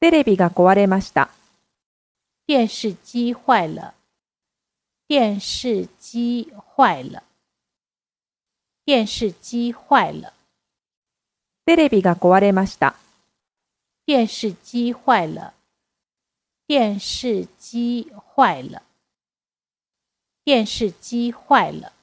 テレビが壊れました。電視機坏了。電視機坏了。電視機坏了。テレビが壊れました。電視機坏了。電視機坏了。電視機坏了。